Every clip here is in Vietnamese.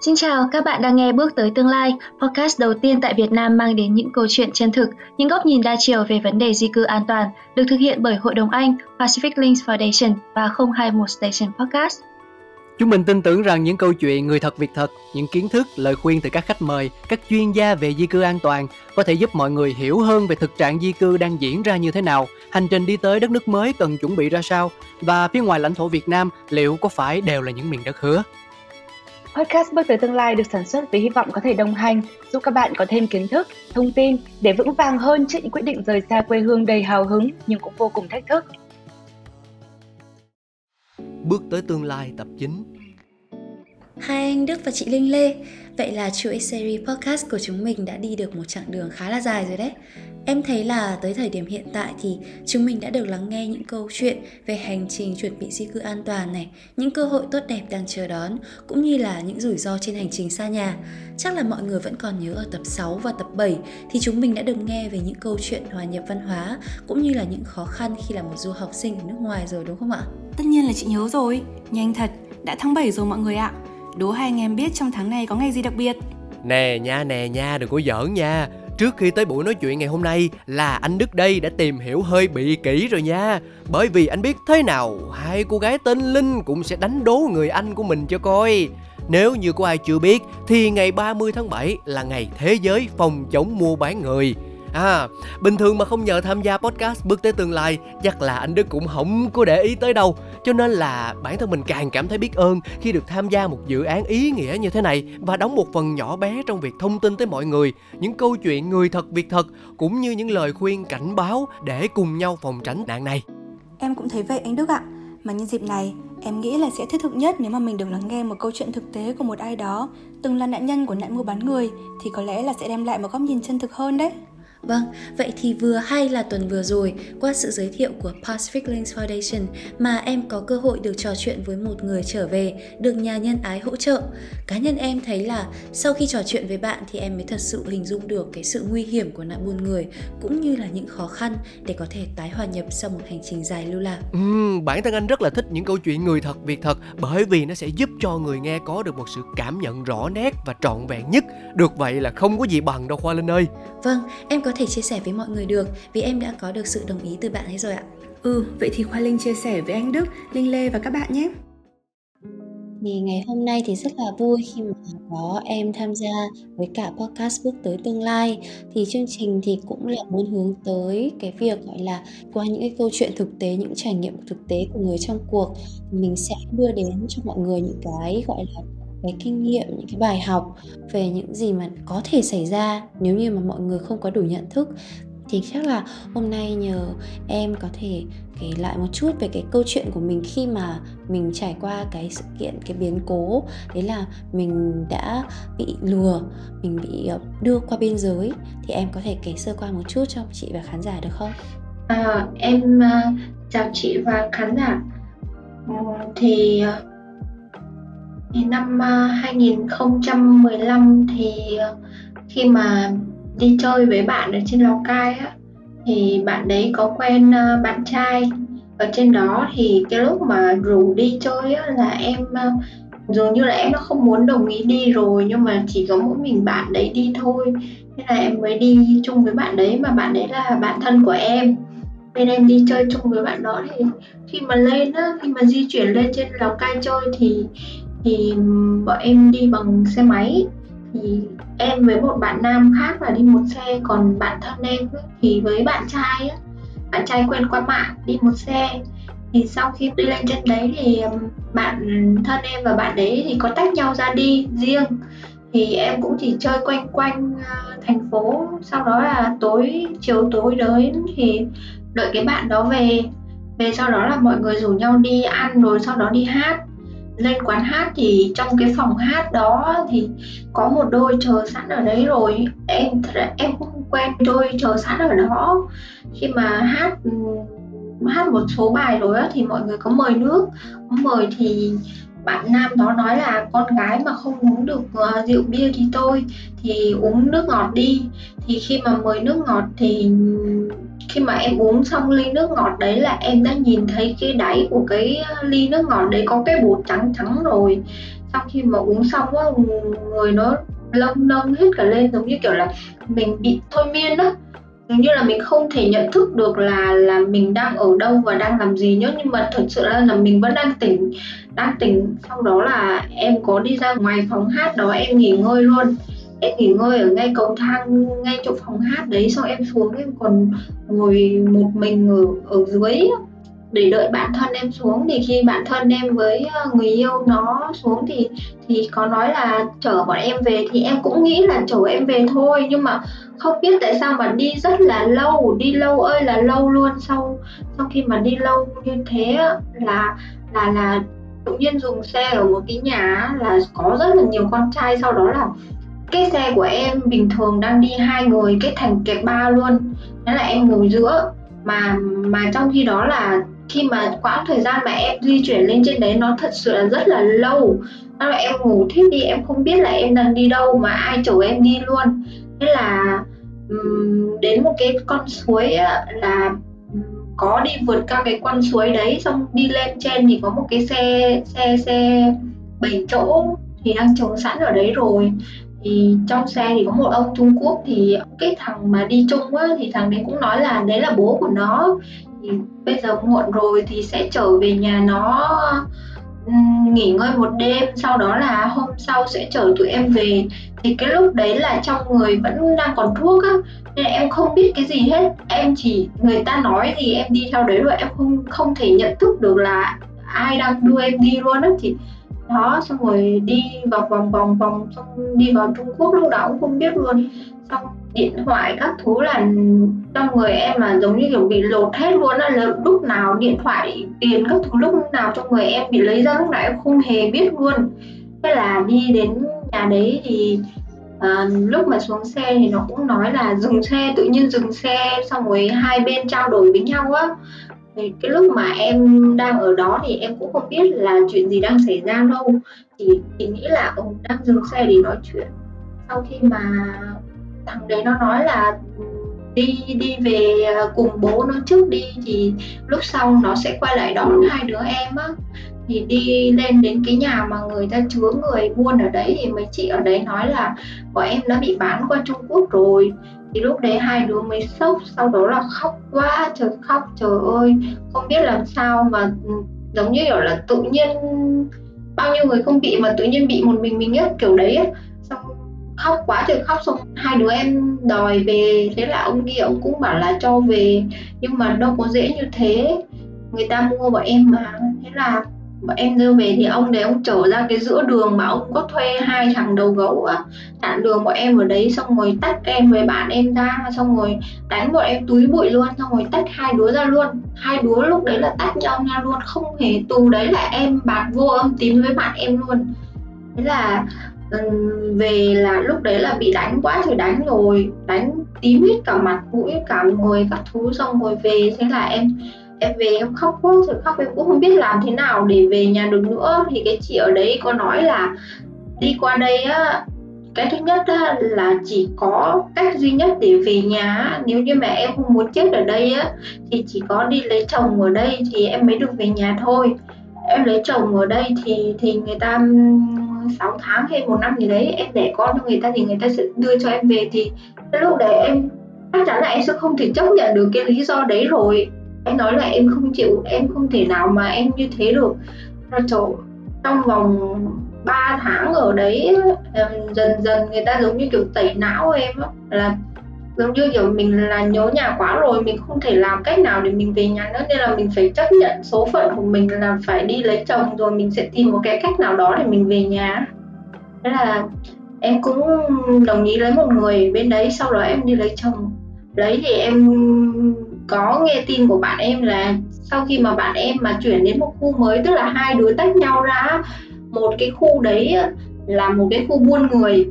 Xin chào, các bạn đang nghe Bước tới tương lai, podcast đầu tiên tại Việt Nam mang đến những câu chuyện chân thực, những góc nhìn đa chiều về vấn đề di cư an toàn, được thực hiện bởi Hội đồng Anh, Pacific Links Foundation và 021 Station Podcast. Chúng mình tin tưởng rằng những câu chuyện người thật việc thật, những kiến thức, lời khuyên từ các khách mời, các chuyên gia về di cư an toàn có thể giúp mọi người hiểu hơn về thực trạng di cư đang diễn ra như thế nào, hành trình đi tới đất nước mới cần chuẩn bị ra sao và phía ngoài lãnh thổ Việt Nam liệu có phải đều là những miền đất hứa. Podcast Bước tới tương lai được sản xuất với hy vọng có thể đồng hành, giúp các bạn có thêm kiến thức, thông tin để vững vàng hơn trước những quyết định rời xa quê hương đầy hào hứng nhưng cũng vô cùng thách thức. Bước tới tương lai tập 9 Hai anh Đức và chị Linh Lê. Vậy là chuỗi series podcast của chúng mình đã đi được một chặng đường khá là dài rồi đấy Em thấy là tới thời điểm hiện tại thì chúng mình đã được lắng nghe những câu chuyện về hành trình chuẩn bị di cư an toàn này, những cơ hội tốt đẹp đang chờ đón, cũng như là những rủi ro trên hành trình xa nhà. Chắc là mọi người vẫn còn nhớ ở tập 6 và tập 7 thì chúng mình đã được nghe về những câu chuyện hòa nhập văn hóa, cũng như là những khó khăn khi là một du học sinh ở nước ngoài rồi đúng không ạ? Tất nhiên là chị nhớ rồi, nhanh thật, đã tháng 7 rồi mọi người ạ. Đố hai anh em biết trong tháng này có ngày gì đặc biệt? Nè nha nè nha đừng có giỡn nha Trước khi tới buổi nói chuyện ngày hôm nay là anh Đức đây đã tìm hiểu hơi bị kỹ rồi nha. Bởi vì anh biết thế nào, hai cô gái tên Linh cũng sẽ đánh đố người anh của mình cho coi. Nếu như có ai chưa biết thì ngày 30 tháng 7 là ngày thế giới phòng chống mua bán người. À, bình thường mà không nhờ tham gia podcast bước tới tương lai, chắc là anh Đức cũng không có để ý tới đâu. Cho nên là bản thân mình càng cảm thấy biết ơn khi được tham gia một dự án ý nghĩa như thế này và đóng một phần nhỏ bé trong việc thông tin tới mọi người những câu chuyện người thật việc thật cũng như những lời khuyên cảnh báo để cùng nhau phòng tránh nạn này. Em cũng thấy vậy anh Đức ạ. Mà nhân dịp này, em nghĩ là sẽ thiết thực nhất nếu mà mình được lắng nghe một câu chuyện thực tế của một ai đó từng là nạn nhân của nạn mua bán người thì có lẽ là sẽ đem lại một góc nhìn chân thực hơn đấy. Vâng, vậy thì vừa hay là tuần vừa rồi, qua sự giới thiệu của Pacific Links Foundation mà em có cơ hội được trò chuyện với một người trở về, được nhà nhân ái hỗ trợ. Cá nhân em thấy là sau khi trò chuyện với bạn thì em mới thật sự hình dung được cái sự nguy hiểm của nạn buôn người, cũng như là những khó khăn để có thể tái hòa nhập sau một hành trình dài lưu lạc. Ừ, bản thân anh rất là thích những câu chuyện người thật việc thật bởi vì nó sẽ giúp cho người nghe có được một sự cảm nhận rõ nét và trọn vẹn nhất. Được vậy là không có gì bằng đâu Khoa Linh ơi. Vâng, em có thể chia sẻ với mọi người được vì em đã có được sự đồng ý từ bạn ấy rồi ạ. Ừ, vậy thì Khoa Linh chia sẻ với anh Đức, Linh Lê và các bạn nhé. Thì ngày hôm nay thì rất là vui khi mà có em tham gia với cả podcast bước tới tương lai thì chương trình thì cũng là muốn hướng tới cái việc gọi là qua những cái câu chuyện thực tế những trải nghiệm thực tế của người trong cuộc mình sẽ đưa đến cho mọi người những cái gọi là cái kinh nghiệm những cái bài học về những gì mà có thể xảy ra nếu như mà mọi người không có đủ nhận thức. Thì chắc là hôm nay nhờ em có thể kể lại một chút về cái câu chuyện của mình khi mà mình trải qua cái sự kiện cái biến cố. Đấy là mình đã bị lừa mình bị ờ, đưa qua biên giới. Thì em có thể kể sơ qua một chút cho chị và khán giả được không? À, em ờ, chào chị và khán giả. Ờ, thì thì năm à, 2015 thì à, khi mà đi chơi với bạn ở trên Lào Cai á, thì bạn đấy có quen à, bạn trai. Ở trên đó thì cái lúc mà rủ đi chơi á là em dường như là em nó không muốn đồng ý đi rồi, nhưng mà chỉ có mỗi mình bạn đấy đi thôi. Nên là em mới đi chung với bạn đấy, mà bạn đấy là bạn thân của em. Nên em đi chơi chung với bạn đó thì khi mà lên á, khi mà di chuyển lên trên Lào Cai chơi thì thì bọn em đi bằng xe máy. Thì em với một bạn nam khác là đi một xe, còn bạn thân em thì với bạn trai bạn trai quen qua mạng, đi một xe. Thì sau khi đi lên trên đấy thì bạn thân em và bạn đấy thì có tách nhau ra đi riêng. Thì em cũng chỉ chơi quanh quanh à, thành phố. Sau đó là tối, chiều tối đến thì đợi cái bạn đó về. Về sau đó là mọi người rủ nhau đi ăn, rồi sau đó đi hát lên quán hát thì trong cái phòng hát đó thì có một đôi chờ sẵn ở đấy rồi. Em thật là em không quen đôi chờ sẵn ở đó. Khi mà hát ừ, hát một số bài rồi á thì mọi người có mời nước. Có mời thì bạn nam đó nói là con gái mà không uống được uh, rượu bia thì tôi thì uống nước ngọt đi. Thì khi mà mời nước ngọt thì khi mà em uống xong ly nước ngọt đấy là em đã nhìn thấy cái đáy của cái ly nước ngọt đấy có cái bột trắng trắng rồi. Sau khi mà uống xong á người nó lông lông hết cả lên giống như kiểu là mình bị thôi miên đó dường như là mình không thể nhận thức được là là mình đang ở đâu và đang làm gì nhá nhưng mà thật sự là, là mình vẫn đang tỉnh đang tỉnh. Sau đó là em có đi ra ngoài phòng hát đó em nghỉ ngơi luôn. Em nghỉ ngơi ở ngay cầu thang ngay chỗ phòng hát đấy xong em xuống em còn ngồi một mình ở ở dưới để đợi bạn thân em xuống. Thì khi bạn thân em với ờ, người yêu nó xuống thì thì có nói là chở bọn em về thì em cũng nghĩ là chở em về thôi. Nhưng mà không biết tại sao mà đi rất là lâu, đi lâu ơi là lâu luôn. Sau sau khi mà đi lâu như thế là là là tự nhiên dùng xe ở một cái nhà là có rất là nhiều con trai. Sau đó là cái xe của em bình thường đang đi hai người, cái thành kẹp ba luôn. Thế là em ngồi giữa. Mà mà trong khi đó là khi mà quãng thời gian mà em di chuyển lên trên đấy nó thật sự là rất là lâu. Đó là em ngủ thiếp đi, em không biết là em đang đi đâu mà ai chở em đi luôn. Thế là đến một cái con suối là có đi vượt qua cái con suối đấy, xong đi lên trên thì có một cái xe xe xe bảy chỗ thì đang chờ sẵn ở đấy rồi. Thì trong xe thì có một ông Trung Quốc thì cái thằng mà đi chung á, thì thằng đấy cũng nói là đấy là bố của nó thì bây giờ muộn rồi thì sẽ trở về nhà nó nghỉ ngơi một đêm. Sau đó là hôm sau sẽ chở tụi em về. Thì cái lúc đấy là trong người vẫn đang còn thuốc á, nên em không biết cái gì hết. Em chỉ, người ta nói gì em đi theo đấy rồi em không không thể nhận thức được là ai đang đưa em đi luôn á. Thì đó, xong rồi đi vào vòng vòng vòng, xong đi vào Trung Quốc, lúc đó cũng không biết luôn. Xong điện thoại các thứ là trong người em là giống như kiểu bị lột hết luôn á lúc nào điện thoại tiền các thứ lúc nào trong người em bị lấy ra lúc nào em không hề biết luôn. Thế là đi đến nhà đấy thì à, lúc mà xuống xe thì nó cũng nói là dừng xe tự nhiên dừng xe xong rồi hai bên trao đổi với nhau á. Thì cái lúc mà em đang ở đó thì em cũng không biết là chuyện gì đang xảy ra đâu. Thì chỉ nghĩ là ông đang dừng xe để nói chuyện. Sau khi mà thằng đấy nó nói là, đi đi về à, cùng bố nó trước đi, thì lúc sau nó sẽ quay lại đón hai đứa em á thì đi lên đến cái nhà mà người ta chứa người buôn ở đấy thì mấy chị ở đấy nói là, bọn em đã bị bán qua Trung Quốc rồi thì lúc đấy hai đứa mới sốc, sau đó là khóc quá, trời khóc, trời ơi, không biết làm sao mà ừ, giống như kiểu là tự nhiên bao nhiêu người không bị mà tự nhiên bị một mình mình nhất kiểu đấy ấy khóc quá trời khóc xong hai đứa em đòi về. Thế là ông kia ông cũng bảo là cho về, nhưng mà đâu có dễ như thế. Người ta mua bọn em mà. Thế là bọn em đưa về thì ông đấy ông trở ra cái giữa đường mà ông có thuê hai thằng đầu gấu à chặn đường bọn em ở đấy, xong rồi tách em với bạn em ra, xong rồi đánh bọn em túi bụi luôn, xong rồi tách hai đứa ra luôn. Hai đứa lúc đấy là tách nhau nha luôn, không hề tù. Đấy là em bạn vô âm tín với bạn em luôn. Thế là về là lúc đấy là bị đánh quá trời đánh rồi đánh tím hết cả mặt mũi cả người các thứ xong rồi về thế là em em về em khóc quá rồi khóc em cũng không biết làm thế nào để về nhà được nữa. Thì cái chị ở đấy có nói là đi qua đây á cái thứ nhất á, là chỉ có cách duy nhất để về nhà nếu như mẹ em không muốn chết ở đây á thì chỉ có đi lấy chồng ở đây thì em mới được về nhà thôi. Em lấy chồng ở đây thì thì người ta 6 tháng hay một năm gì đấy, em đẻ con cho người ta thì người ta sẽ đưa cho em về thì cái lúc đấy em, chắc chắn là em sẽ không thể chấp nhận được cái lý do đấy rồi. Em nói là em không chịu, em không thể nào mà em như thế được. Là chỗ trong vòng 3 tháng ở đấy dần dần người ta giống như kiểu tẩy não em á, là giống như kiểu mình là nhớ nhà quá rồi, mình không thể làm cách nào để mình về nhà nữa, nên là mình phải chấp nhận số phận của mình là phải đi lấy chồng rồi mình sẽ tìm một cái cách nào đó để mình về nhà. Thế là em cũng đồng ý lấy một người bên đấy, sau đó em đi lấy chồng. Lấy thì em có nghe tin của bạn em là sau khi mà bạn em mà chuyển đến một khu mới, tức là hai đứa tách nhau ra, một cái khu đấy là một cái khu buôn người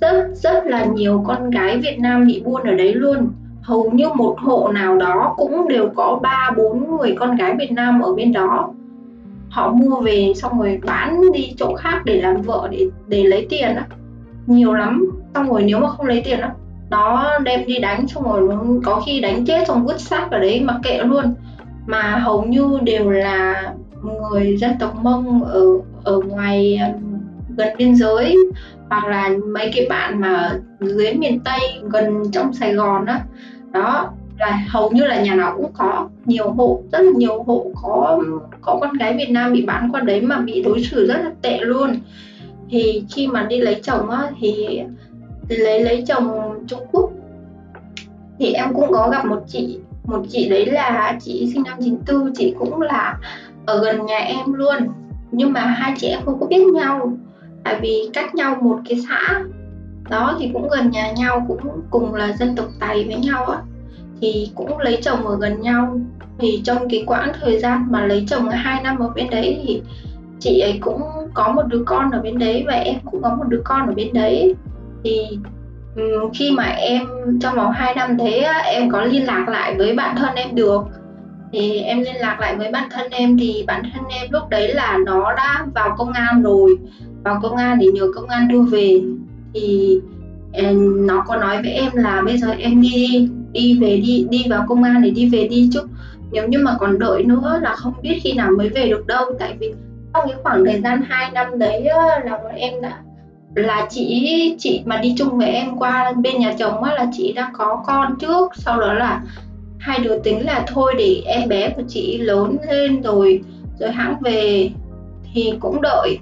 rất rất là nhiều con gái Việt Nam bị buôn ở đấy luôn. Hầu như một hộ nào đó cũng đều có ba, bốn người con gái Việt Nam ở bên đó. Họ mua về xong rồi bán đi chỗ khác để làm vợ, để để lấy tiền đó. nhiều lắm. Xong rồi nếu mà không lấy tiền đó nó đem đi đánh xong rồi nó có khi đánh chết xong vứt xác ở đấy mặc kệ luôn. Mà hầu như đều là người dân tộc mông ở ở ngoài, gần biên giới hoặc là mấy cái bạn mà dưới miền Tây, gần trong Sài Gòn đó đó, là hầu như là nhà nào cũng có. Nhiều hộ, rất là nhiều hộ có có con gái Việt Nam bị bán qua đấy mà bị đối xử rất là tệ luôn. Thì khi mà đi lấy chồng á, thì lấy lấy chồng Trung Quốc, thì em cũng có gặp một chị một chị đấy là chị sinh năm 94 chị cũng là ở gần nhà em luôn. Nhưng mà hai chị em không có biết nhau tại vì cách nhau một cái xã, đó thì cũng gần nhà nhau, cũng cùng là dân tộc Tày với nhau á, thì cũng lấy chồng ở gần nhau. Thì trong cái quãng thời gian mà lấy chồng hai năm ở bên đấy thì chị ấy cũng có một đứa con ở bên đấy và em cũng có một đứa con ở bên đấy. Thì khi mà em trong vòng 2 năm thế em có liên lạc lại với bạn thân em được. Thì em liên lạc lại với bạn thân em thì bạn thân em lúc đấy là nó đã vào công an rồi vào công an để nhờ công an đưa về. Thì ờ, nó có nói với em là bây giờ em đi đi về đi đi vào công an để đi về đi chứ. Nếu như mà còn đợi nữa là không biết khi nào mới về được đâu. Tại vì trong cái khoảng thời gian 2 năm đấy là bọn em đã, là chị chị mà đi chung với em qua bên nhà chồng á, là chị đã có con trước. Sau đó là hai đứa tính là thôi để em bé của chị lớn lên rồi rồi hãng về thì cũng đợi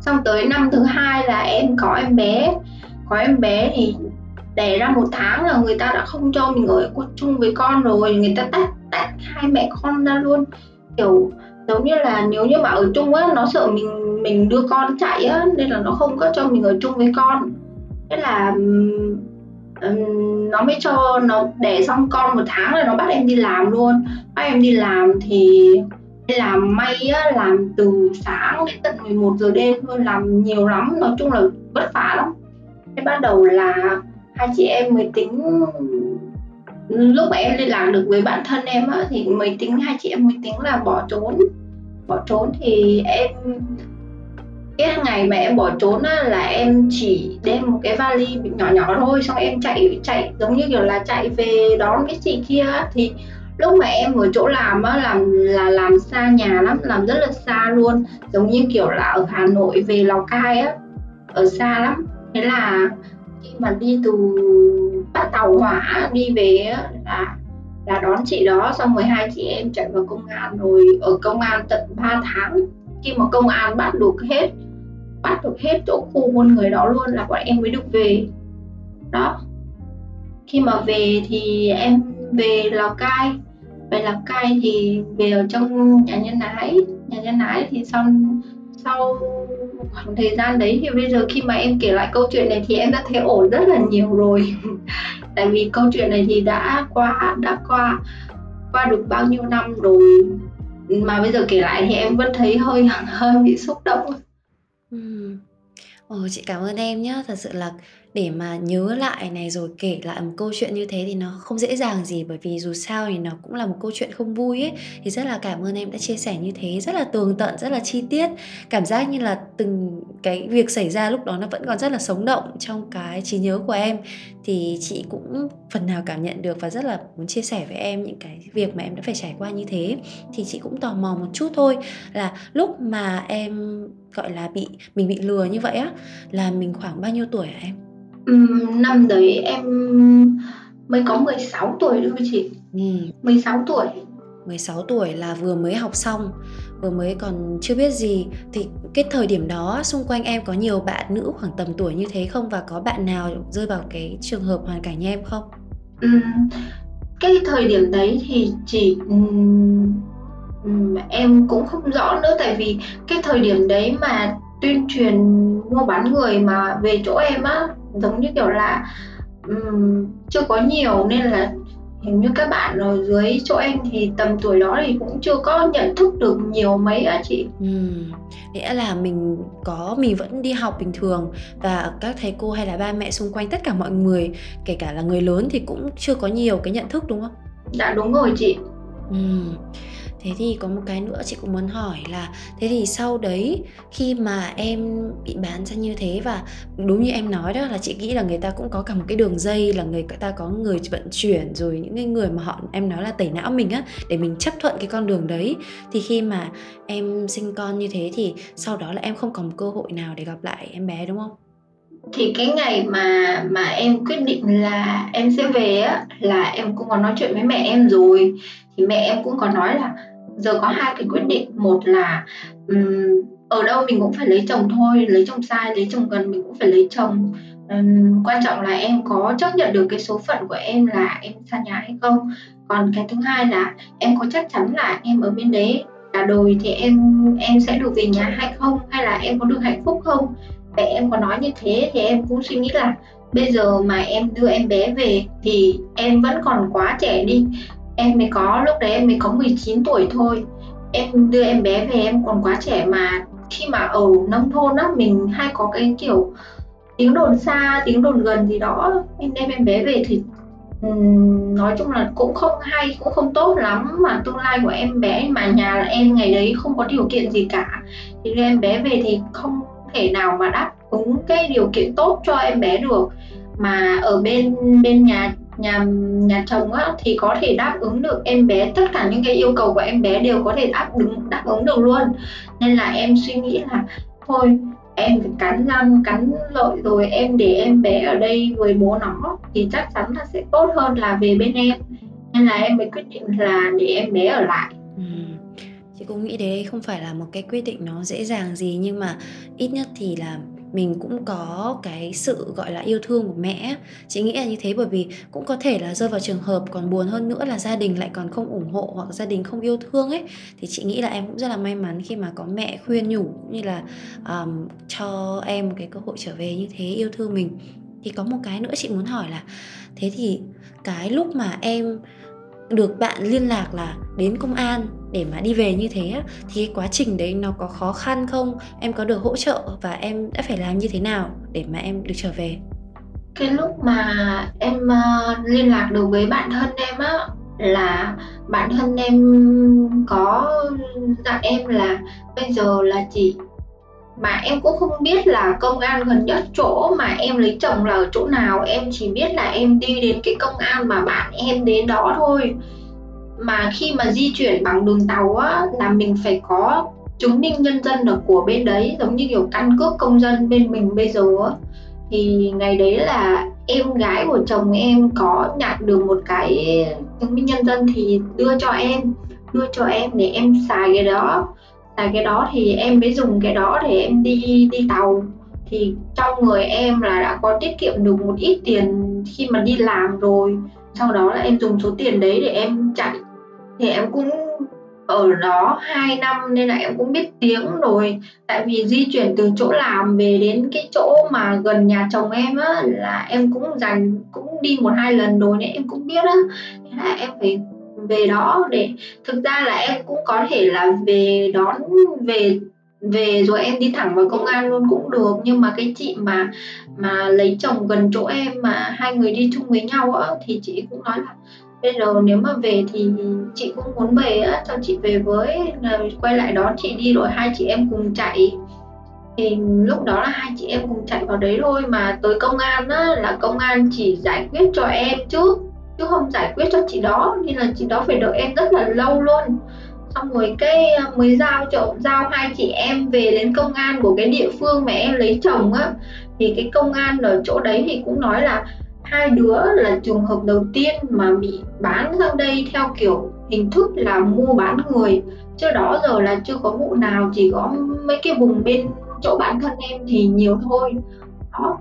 xong tới năm thứ hai là em có em bé. Có em bé thì đẻ ra một tháng là người ta đã không cho mình ở chung với con rồi. Người ta tách tách hai mẹ con ra luôn. Kiểu giống như là nếu như mà ở chung á nó sợ mình mình đưa con chạy á nên là nó không có cho mình ở chung với con. Thế là um, nó mới cho nó đẻ xong con một tháng rồi nó bắt em đi làm luôn. Bắt em đi làm thì làm may á, làm từ sáng đến tận 11 giờ đêm thôi làm nhiều lắm nói chung là vất vả lắm thế bắt đầu là hai chị em mới tính lúc mà em liên lạc được với bạn thân em á, thì mới tính hai chị em mới tính là bỏ trốn bỏ trốn thì em cái ngày mà em bỏ trốn á, là em chỉ đem một cái vali nhỏ nhỏ thôi xong em chạy chạy giống như kiểu là chạy về đón cái chị kia á. thì lúc mà em ở chỗ làm á làm là làm xa nhà lắm làm rất là xa luôn. Giống như kiểu là ở Hà Nội về Lào Cai á ở xa lắm. Thế là khi mà đi từ bắt tàu hỏa đi về á, là là đón chị đó. Xong rồi hai chị em chạy vào công an rồi ở công an tận 3 tháng. Khi mà công an bắt được hết bắt được hết chỗ khu buôn người đó luôn là bọn em mới được về. Đó. Khi mà về thì em về Lào Cai về Lào Cai thì về ở trong nhà nhân ái. Nhà nhân ái thì xong sau khoảng thời gian đấy thì bây giờ khi mà em kể lại câu chuyện này thì em đã thấy ổn rất là nhiều rồi. Tại vì câu chuyện này thì đã qua đã qua qua được bao nhiêu năm rồi. Mà bây giờ kể lại thì em vẫn thấy hơi hơi bị xúc động. Ừ. Ồ, chị cảm ơn em nhá. Thật sự là để mà nhớ lại này, rồi kể lại một câu chuyện như thế thì nó không dễ dàng gì, bởi vì dù sao thì nó cũng là một câu chuyện không vui ấy. Thì rất là cảm ơn em đã chia sẻ như thế, rất là tường tận, rất là chi tiết. Cảm giác như là từng cái việc xảy ra lúc đó nó vẫn còn rất là sống động trong cái trí nhớ của em. Thì chị cũng phần nào cảm nhận được và rất là muốn chia sẻ với em những cái việc mà em đã phải trải qua như thế. Thì chị cũng tò mò một chút thôi là lúc mà em, gọi là, bị mình bị lừa như vậy á, là mình khoảng bao nhiêu tuổi hả em? Năm đấy em mới có 16 tuổi thôi chị. Ừm. 16 tuổi. 16 tuổi là vừa mới học xong, vừa mới còn chưa biết gì. Thì cái thời điểm đó xung quanh em có nhiều bạn nữ khoảng tầm tuổi như thế không? Và có bạn nào rơi vào cái trường hợp hoàn cảnh như em không? Ừ, cái thời điểm đấy thì chỉ, em cũng không rõ nữa tại vì cái thời điểm đấy mà tuyên truyền mua bán người mà về chỗ em á, giống như kiểu là, um, chưa có nhiều nên là hình như các bạn ở dưới chỗ em thì tầm tuổi đó thì cũng chưa có nhận thức được nhiều mấy á chị. Ừm, nghĩa là mình có mình vẫn đi học bình thường và các thầy cô hay là ba mẹ xung quanh, tất cả mọi người, kể cả là người lớn thì cũng chưa có nhiều cái nhận thức, đúng không? Dạ, đúng rồi chị. Ừm. Thế thì có một cái nữa chị cũng muốn hỏi là, thế thì sau đấy khi mà em bị bán ra như thế và đúng như em nói đó, là chị nghĩ là người ta cũng có cả một cái đường dây là người ta có người vận chuyển rồi những cái người mà họ, em nói là tẩy não mình á, để mình chấp thuận cái con đường đấy thì khi mà em sinh con như thế thì sau đó là em không còn cơ hội nào để gặp lại em bé, đúng không? Thì cái ngày mà mà em quyết định là em sẽ về á là em cũng có nói chuyện với mẹ em rồi. Thì mẹ em cũng có nói là giờ có hai cái quyết định. Một là um, ở đâu mình cũng phải lấy chồng thôi lấy chồng sai lấy chồng gần mình cũng phải lấy chồng. Um, quan trọng là em có chấp nhận được cái số phận của em là em xa nhà hay không. Còn cái thứ hai là em có chắc chắn là em ở bên đấy cả đời thì em em sẽ được về nhà hay không? Hay là em có được hạnh phúc không? Mẹ em có nói như thế thì em cũng suy nghĩ là bây giờ mà em đưa em bé về thì em vẫn còn quá trẻ đi. Em mới có lúc đấy em mới có 19 tuổi thôi. Em đưa em bé về em còn quá trẻ mà khi mà ở nông thôn á mình hay có cái kiểu tiếng đồn xa tiếng đồn gần gì đó. Em đem em bé về thì um, nói chung là cũng không hay cũng không tốt lắm mà tương lai của em bé. Mà nhà là em ngày đấy không có điều kiện gì cả. Thì đưa em bé về thì không thể nào mà đáp ứng cái điều kiện tốt cho em bé được. Mà ở bên bên nhà nhà nhà chồng á, thì có thể đáp ứng được em bé, tất cả những cái yêu cầu của em bé đều có thể đáp ứng đáp ứng được luôn. Nên là em suy nghĩ là, thôi, em phải cắn răng, cắn lợi rồi em để em bé ở đây với bố nó thì chắc chắn là sẽ tốt hơn là về bên em. Nên là em mới quyết định là để em bé ở lại. Ừ cũng nghĩ đấy không phải là một cái quyết định nó dễ dàng gì nhưng mà ít nhất thì là mình cũng có cái sự gọi là yêu thương của mẹ chị nghĩ là như thế bởi vì cũng có thể là rơi vào trường hợp còn buồn hơn nữa là gia đình lại còn không ủng hộ hoặc gia đình không yêu thương ấy. Thì chị nghĩ là em cũng rất là may mắn khi mà có mẹ khuyên nhủ cũng như là um, cho em một cái cơ hội trở về như thế yêu thương mình. Thì có một cái nữa chị muốn hỏi là thế thì cái lúc mà em được bạn liên lạc là đến công an để mà đi về như thế thì cái quá trình đấy nó có khó khăn không? Em có được hỗ trợ và em đã phải làm như thế nào để mà em được trở về? Cái lúc mà em uh, liên lạc được với bạn thân em á là bạn thân em có dặn em là bây giờ là chị mà em cũng không biết là công an gần nhất chỗ mà em lấy chồng là ở chỗ nào. Em chỉ biết là em đi đến cái công an mà bạn em đến đó thôi. Mà khi mà di chuyển bằng đường tàu á, là mình phải có chứng minh nhân dân ở của bên đấy, giống như kiểu căn cước công dân bên mình bây giờ á. Thì ngày đấy là em gái của chồng em có nhận được một cái chứng minh nhân dân thì đưa cho em, đưa cho em để em xài cái đó là cái đó thì em mới dùng cái đó để em đi đi tàu. Thì trong người em là đã có tiết kiệm được một ít tiền khi mà đi làm rồi. Sau đó là em dùng số tiền đấy để em chạy. Thì em cũng ở đó 2 năm nên là em cũng biết tiếng rồi. Tại vì di chuyển từ chỗ làm về đến cái chỗ mà gần nhà chồng em á, là em cũng dành, cũng đi một hai lần rồi nên em cũng biết á. Nên là em phải về đó để thực ra là em cũng có thể là về đón, về về rồi em đi thẳng vào công an luôn cũng được. Nhưng mà cái chị mà mà lấy chồng gần chỗ em mà hai người đi chung với nhau á, thì chị cũng nói là bây giờ nếu mà về thì chị cũng muốn về á, cho chị về với. Quay lại đón chị đi rồi hai chị em cùng chạy. Thì lúc đó là hai chị em cùng chạy vào đấy thôi. Mà tới công an á, là công an chỉ giải quyết cho em trước chứ không giải quyết cho chị đó, nên là chị đó phải đợi em rất là lâu luôn. Xong rồi cái ờ, mới giao cho, giao hai chị em về đến công an của cái địa phương mà em lấy chồng á. Thì cái công an ở chỗ đấy thì cũng nói là hai đứa là trường hợp đầu tiên mà bị bán sang đây theo kiểu hình thức là mua bán người. Trước đó giờ là chưa có vụ nào, chỉ có mấy cái vùng bên chỗ bản thân em thì nhiều thôi. Đó.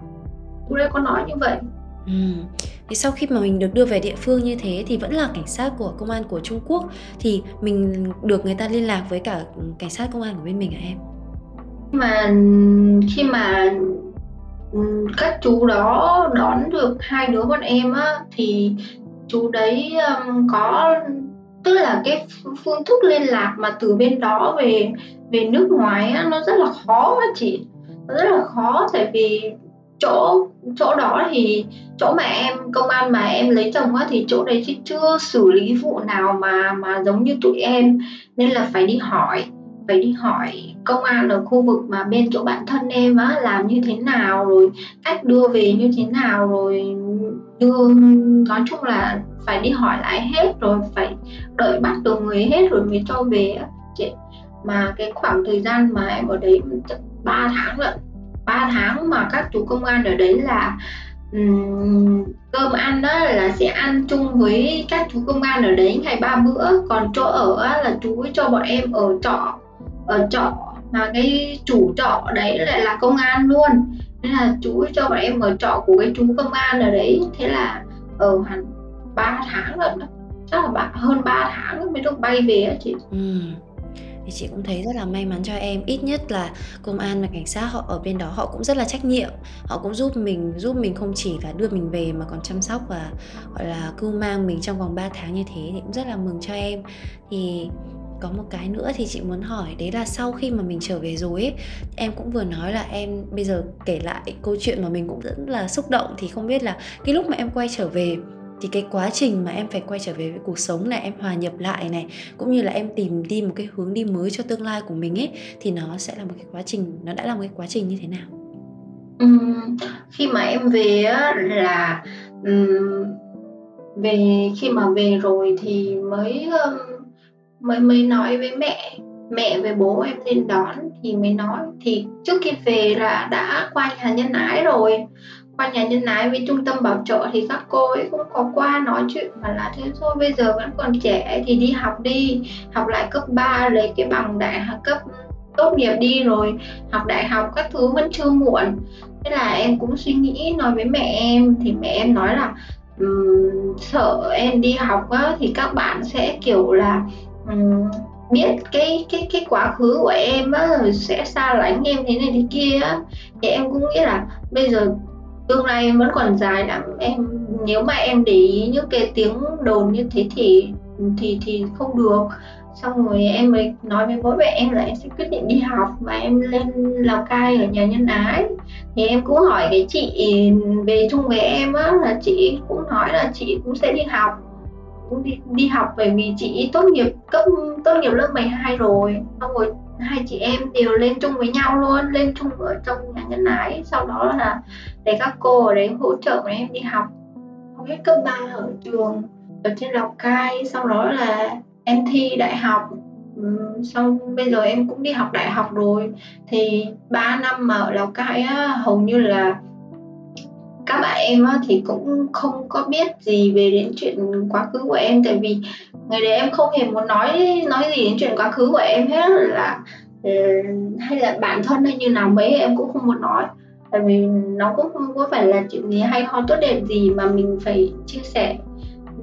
Cô đây có nói như vậy ừ. thì sau khi mà mình được đưa về địa phương như thế thì vẫn là cảnh sát của công an của Trung Quốc thì mình được người ta liên lạc với cả cảnh sát công an của bên mình hả em mà khi mà ừ, các chú đó đón được hai đứa bọn em á thì chú đấy um, có tức là cái phương thức liên lạc mà từ bên đó về về nước ngoài á nó rất là khó á chị nó rất là khó tại vì chỗ chỗ đó thì chỗ mà em, công an mà em lấy chồng á, thì chỗ đấy thì chưa xử lý vụ nào mà mà giống như tụi em. Nên là phải đi hỏi, phải đi hỏi công an ở khu vực mà bên chỗ bạn thân em á, làm như thế nào rồi, cách đưa về như thế nào rồi, đưa, nói chung là phải đi hỏi lại hết rồi, phải đợi bắt được người hết rồi mới cho về á chị. Mà cái khoảng thời gian mà em ở đấy 3 tháng lận. 3 tháng mà các chú công an ở đấy là um, cơm ăn đó là sẽ ăn chung với các chú công an ở đấy ngày ba bữa. Còn chỗ ở là chú cho bọn em ở trọ ở trọ mà cái chủ trọ đấy lại là công an luôn. Nên là chú cho bọn em ở trọ của cái chú công an ở đấy. Thế là ở hẳn 3 tháng rồi đó. Chắc là bạn hơn 3 tháng mới được bay về á chị. Ừ thì chị cũng thấy rất là may mắn cho em. Ít nhất là công an và cảnh sát họ ở bên đó họ cũng rất là trách nhiệm. Họ cũng giúp mình giúp mình không chỉ là đưa mình về mà còn chăm sóc và, gọi là, cưu mang mình trong vòng 3 tháng như thế thì cũng rất là mừng cho em. Thì có một cái nữa thì chị muốn hỏi, đấy là sau khi mà mình trở về rồi ấy, em cũng vừa nói là em bây giờ kể lại câu chuyện mà mình cũng rất là xúc động thì không biết là cái lúc mà em quay trở về thì cái quá trình mà em phải quay trở về với cuộc sống này em hòa nhập lại này cũng như là em tìm đi một cái hướng đi mới cho tương lai của mình ấy thì nó sẽ là một cái quá trình nó đã là một cái quá trình như thế nào? Uhm, khi mà em về á, là um, về khi mà về rồi thì mới um, mới mới nói với mẹ mẹ với bố em lên đón thì mới nói. Thì trước khi về là đã qua nhà nhân ái rồi qua nhà nhân ái với trung tâm bảo trợ thì các cô ấy cũng có qua nói chuyện và là thế thôi. Bây giờ vẫn còn trẻ thì đi học đi. Học lại cấp 3 lấy cái bằng đại học cấp tốt nghiệp đi rồi. Học đại học các thứ vẫn chưa muộn. Thế là em cũng suy nghĩ nói với mẹ em. Thì mẹ em nói là um, sợ em đi học á, thì các bạn sẽ kiểu là um, biết cái cái cái quá khứ của em á rồi sẽ xa lánh em thế này thế kia á. Thì em cũng nghĩ là bây giờ tương lai em vẫn còn dài lắm. Em, nếu mà em để ý những cái tiếng đồn như thế thì thì thì không được. Xong rồi em mới nói với bố mẹ em là em sẽ quyết định đi học và em lên lào cai ở nhà nhân ái. Thì em cũng hỏi cái chị về chung với em á, là chị cũng nói là chị cũng sẽ đi học. Cũng đi đi học bởi vì chị tốt nghiệp cấp, tốt nghiệp lớp 12 rồi. Xong rồi hai chị em đều lên chung với nhau luôn, lên chung ở trong nhà nhân ái. Sau đó là để các cô ở đấy hỗ trợ bọn em đi học. Học hết cấp 3 ở trường, ở trên lào cai. Sau đó là em thi đại học. Xong bây giờ em cũng đi học đại học rồi. Thì 3 năm mà ở lào cai á, hầu như là em á, thì cũng không có biết gì về đến chuyện quá khứ của em. Tại vì ngày đấy em không hề muốn nói nói gì đến chuyện quá khứ của em hết. Là ờ, hay là bản thân hay như nào mấy em cũng không muốn nói. Tại vì nó cũng không có phải là chuyện gì hay ho tốt đẹp gì mà mình phải chia sẻ.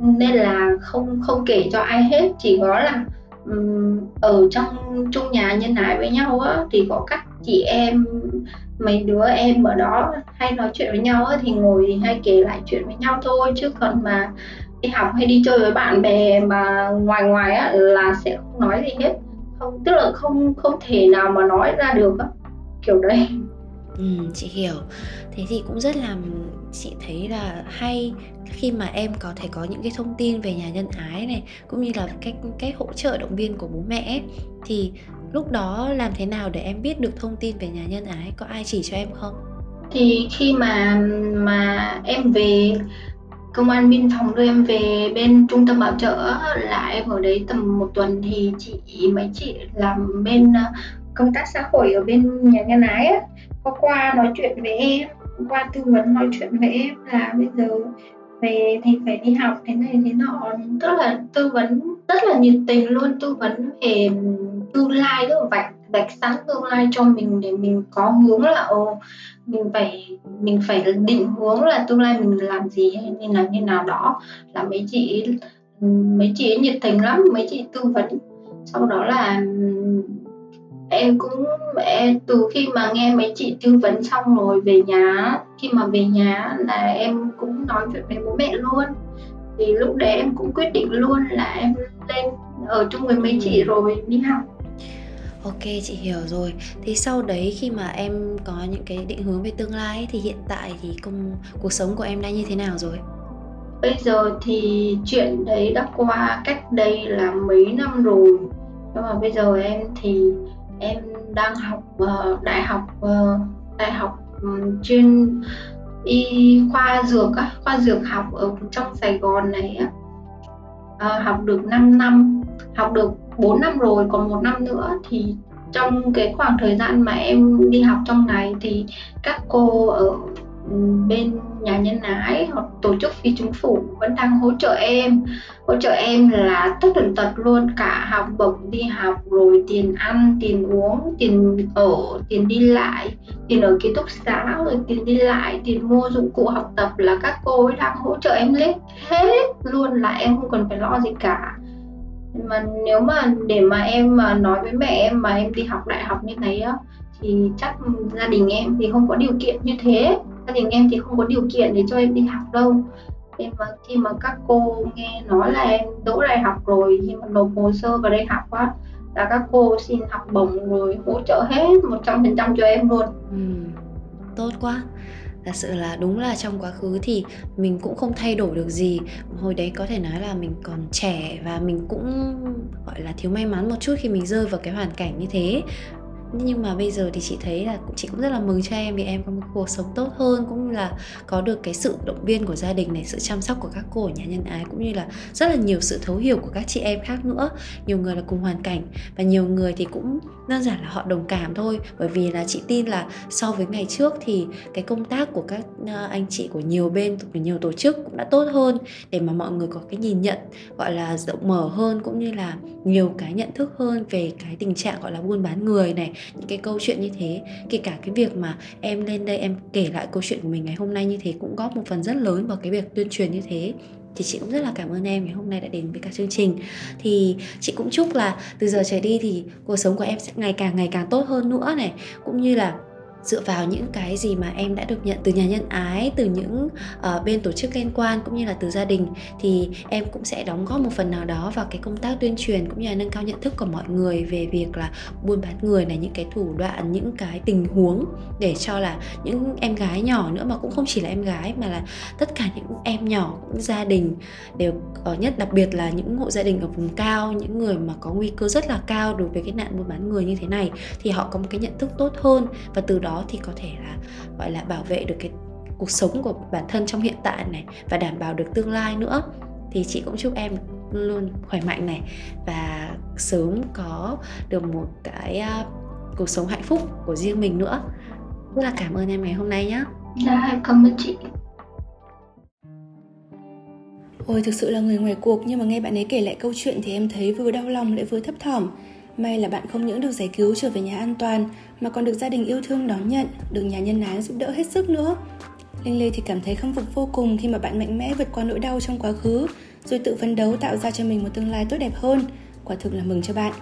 Nên là không không kể cho ai hết. Chỉ có là um, ở trong chung nhà nhân ái với nhau á thì có các chị em mấy đứa em ở đó hay nói chuyện với nhau á, thì ngồi thì hay kể lại chuyện với nhau thôi. Chứ còn mà đi học hay đi chơi với bạn bè mà ngoài ngoài á là sẽ không nói gì hết. Không tức là không không thể nào mà nói ra được á. Kiểu đấy. Ừ, chị hiểu. Thế thì cũng rất là chị thấy là hay khi mà em có thể có những cái thông tin về nhà nhân ái này cũng như là cách cách hỗ trợ động viên của bố mẹ ấy. Thì lúc đó làm thế nào để em biết được thông tin về nhà nhân ái? Có ai chỉ cho em không? Thì khi mà mà em về công an biên phòng đưa em về bên trung tâm bảo trợ là em ở đấy tầm một tuần thì chị mấy chị làm bên ờ, công tác xã hội ở bên nhà nhân ái ấy, có qua nói chuyện với em qua tư vấn nói chuyện với em là bây giờ về thì phải đi học, thế này thế nọ. Tức là tư vấn rất là nhiệt tình luôn, tư vấn về tương lai tức là vạch vạch sẵn tương lai cho mình để mình có hướng là, ồ, mình phải mình phải định hướng là tương lai mình làm gì hay như là như nào đó. Là mấy chị mấy chị ấy nhiệt tình lắm, mấy chị tư vấn. Sau đó là em cũng em, từ khi mà nghe mấy chị tư vấn xong rồi về nhà khi mà về nhà là em cũng nói chuyện với bố mẹ luôn thì lúc đấy em cũng quyết định luôn là em lên ở chung với mấy chị rồi đi học Ok chị hiểu rồi. Thì sau đấy khi mà em có những cái định hướng về tương lai ấy, thì hiện tại thì công cuộc sống của em đang như thế nào rồi? Bây giờ thì chuyện đấy đã qua cách đây là mấy năm rồi. Nhưng mà bây giờ em thì em đang học uh, đại học uh, đại học um, chuyên y khoa dược á, khoa dược học ở trong Sài Gòn này á. Uh, học được 5 năm, học được 4 năm rồi, còn một năm nữa thì trong cái khoảng thời gian mà em đi học trong này thì các cô ở bên nhà nhân ái hoặc tổ chức phi chính phủ vẫn đang hỗ trợ em. Hỗ trợ em là tất tần tật luôn, cả học bổng đi học, rồi tiền ăn, tiền uống, tiền ở, tiền đi lại, tiền ở ký túc xá, rồi tiền đi lại, tiền mua dụng cụ học tập là các cô ấy đang hỗ trợ em hết. Hết luôn là em không cần phải lo gì cả. Mà nếu mà để mà em mà nói với mẹ em mà em đi học đại học như thế á, thì chắc gia đình em thì không có điều kiện như thế gia đình em thì không có điều kiện để cho em đi học đâu. Em mà khi mà các cô nghe nói là em đỗ đại học rồi khi mà nộp hồ sơ vào đây học á là các cô xin học bổng rồi hỗ trợ hết 100% cho em luôn. Ừ, tốt quá. Thật sự là đúng là trong quá khứ thì mình cũng không thay đổi được gì. Hồi đấy có thể nói là mình còn trẻ và mình cũng gọi là thiếu may mắn một chút khi mình rơi vào cái hoàn cảnh như thế nhưng mà bây giờ thì chị thấy là chị cũng rất là mừng cho em vì em có một cuộc sống tốt hơn, cũng là có được cái sự động viên của gia đình này, sự chăm sóc của các cô ở nhà nhân ái, cũng như là rất là nhiều sự thấu hiểu của các chị em khác nữa. Nhiều người là cùng hoàn cảnh và nhiều người thì cũng đơn giản là họ đồng cảm thôi. Bởi vì là chị tin là so với ngày trước thì cái công tác của các à, anh chị của nhiều bên, của nhiều tổ chức cũng đã tốt hơn để mà mọi người có cái nhìn nhận, gọi là, rộng mở hơn, cũng như là nhiều cái nhận thức hơn về cái tình trạng, gọi là, buôn bán người này những cái câu chuyện như thế. Kể cả cái việc mà em lên đây em kể lại câu chuyện của mình ngày hôm nay như thế cũng góp một phần rất lớn vào cái việc tuyên truyền như thế. Thì chị cũng rất là cảm ơn em ngày hôm nay đã đến với cả chương trình. Thì chị cũng chúc là từ giờ trở đi thì cuộc sống của em sẽ ngày càng ngày càng tốt hơn nữa này. Cũng như là dựa vào những cái gì mà em đã được nhận từ nhà nhân ái từ những uh, bên tổ chức liên quan cũng như là từ gia đình thì em cũng sẽ đóng góp một phần nào đó vào cái công tác tuyên truyền cũng như là nâng cao nhận thức của mọi người về việc là buôn bán người này những cái thủ đoạn những cái tình huống để cho là những em gái nhỏ nữa mà cũng không chỉ là em gái mà là tất cả những em nhỏ những gia đình đều ở nhất đặc biệt là những hộ gia đình ở vùng cao những người mà có nguy cơ rất là cao đối với cái nạn buôn bán người như thế này thì họ có một cái nhận thức tốt hơn và từ đó thì có thể là gọi là bảo vệ được cái cuộc sống của bản thân trong hiện tại này và đảm bảo được tương lai nữa. Thì chị cũng chúc em luôn khỏe mạnh này và sớm có được một cái uh, cuộc sống hạnh phúc của riêng mình nữa. Rất là cảm ơn em ngày hôm nay nhé dạ cảm ơn chị. Ôi thực sự là người ngoài cuộc nhưng mà nghe bạn ấy kể lại câu chuyện thì em thấy vừa đau lòng lại vừa thấp thỏm May là bạn không những được giải cứu trở về nhà an toàn mà còn được gia đình yêu thương đón nhận, được nhà nhân ái giúp đỡ hết sức nữa. Linh Lê thì cảm thấy khâm phục vô cùng khi mà bạn mạnh mẽ vượt qua nỗi đau trong quá khứ, rồi tự phấn đấu tạo ra cho mình một tương lai tốt đẹp hơn. Quả thực là mừng cho bạn.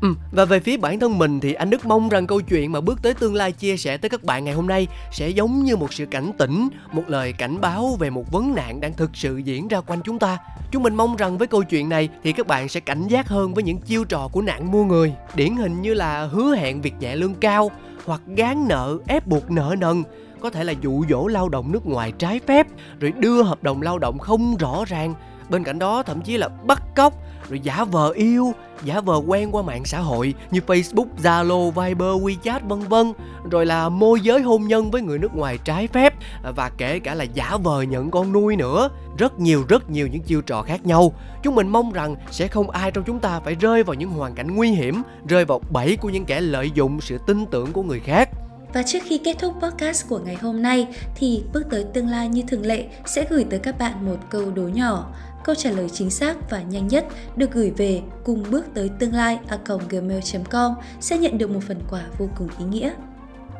Ừ, và về phía bản thân mình thì anh Đức mong rằng câu chuyện mà bước tới tương lai chia sẻ tới các bạn ngày hôm nay sẽ giống như một sự cảnh tỉnh, một lời cảnh báo về một vấn nạn đang thực sự diễn ra quanh chúng ta. Chúng mình mong rằng với câu chuyện này thì các bạn sẽ cảnh giác hơn với những chiêu trò của nạn mua người, điển hình như là hứa hẹn việc nhẹ lương cao hoặc gán nợ ép buộc nợ nần có thể là dụ dỗ lao động nước ngoài trái phép rồi đưa hợp đồng lao động không rõ ràng bên cạnh đó thậm chí là bắt cóc rồi giả vờ yêu, giả vờ quen qua mạng xã hội như facebook, zalo, viber, wechat, vân vân. Rồi là môi giới hôn nhân với người nước ngoài trái phép. Và kể cả là giả vờ nhận con nuôi nữa. Rất nhiều rất nhiều những chiêu trò khác nhau. Chúng mình mong rằng sẽ không ai trong chúng ta phải rơi vào những hoàn cảnh nguy hiểm, rơi vào bẫy của những kẻ lợi dụng sự tin tưởng của người khác. Và trước khi kết thúc podcast của ngày hôm nay, thì bước tới tương lai như thường lệ, sẽ gửi tới các bạn một câu đố nhỏ. Câu trả lời chính xác và nhanh nhất được gửi về cùng bước tới tương lai a gmail.com sẽ nhận được một phần quà vô cùng ý nghĩa.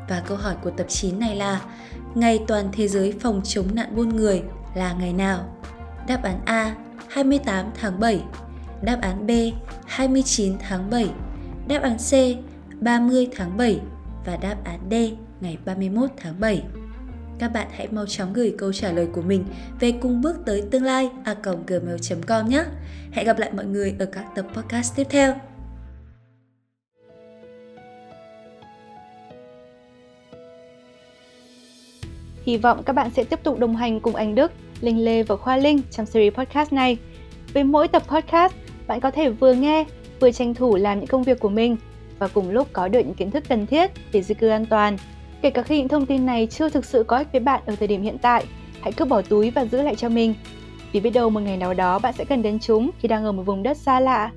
Và câu hỏi của tập 9 này là, Ngày toàn thế giới phòng chống nạn buôn người là ngày nào? Đáp án A 28 tháng 7 Đáp án B 29 tháng 7 Đáp án C 30 tháng 7 và đáp án D, ngày 31 tháng 7 các bạn hãy mau chóng gửi câu trả lời của mình về cùng bước tới tương lai a gmail.com nhé. Hẹn gặp lại mọi người ở các tập podcast tiếp theo. Hy vọng các bạn sẽ tiếp tục đồng hành cùng Anh Đức, Linh Lê và Khoa Linh trong series podcast này. Với mỗi tập podcast, bạn có thể vừa nghe, vừa tranh thủ làm những công việc của mình và cùng lúc có được những kiến thức cần thiết để di cư an toàn – Kể cả khi những thông tin này chưa thực sự có ích với bạn ở thời điểm hiện tại, hãy cứ bỏ túi và giữ lại cho mình. Vì biết đâu một ngày nào đó bạn sẽ cần đến chúng khi đang ở một vùng đất xa lạ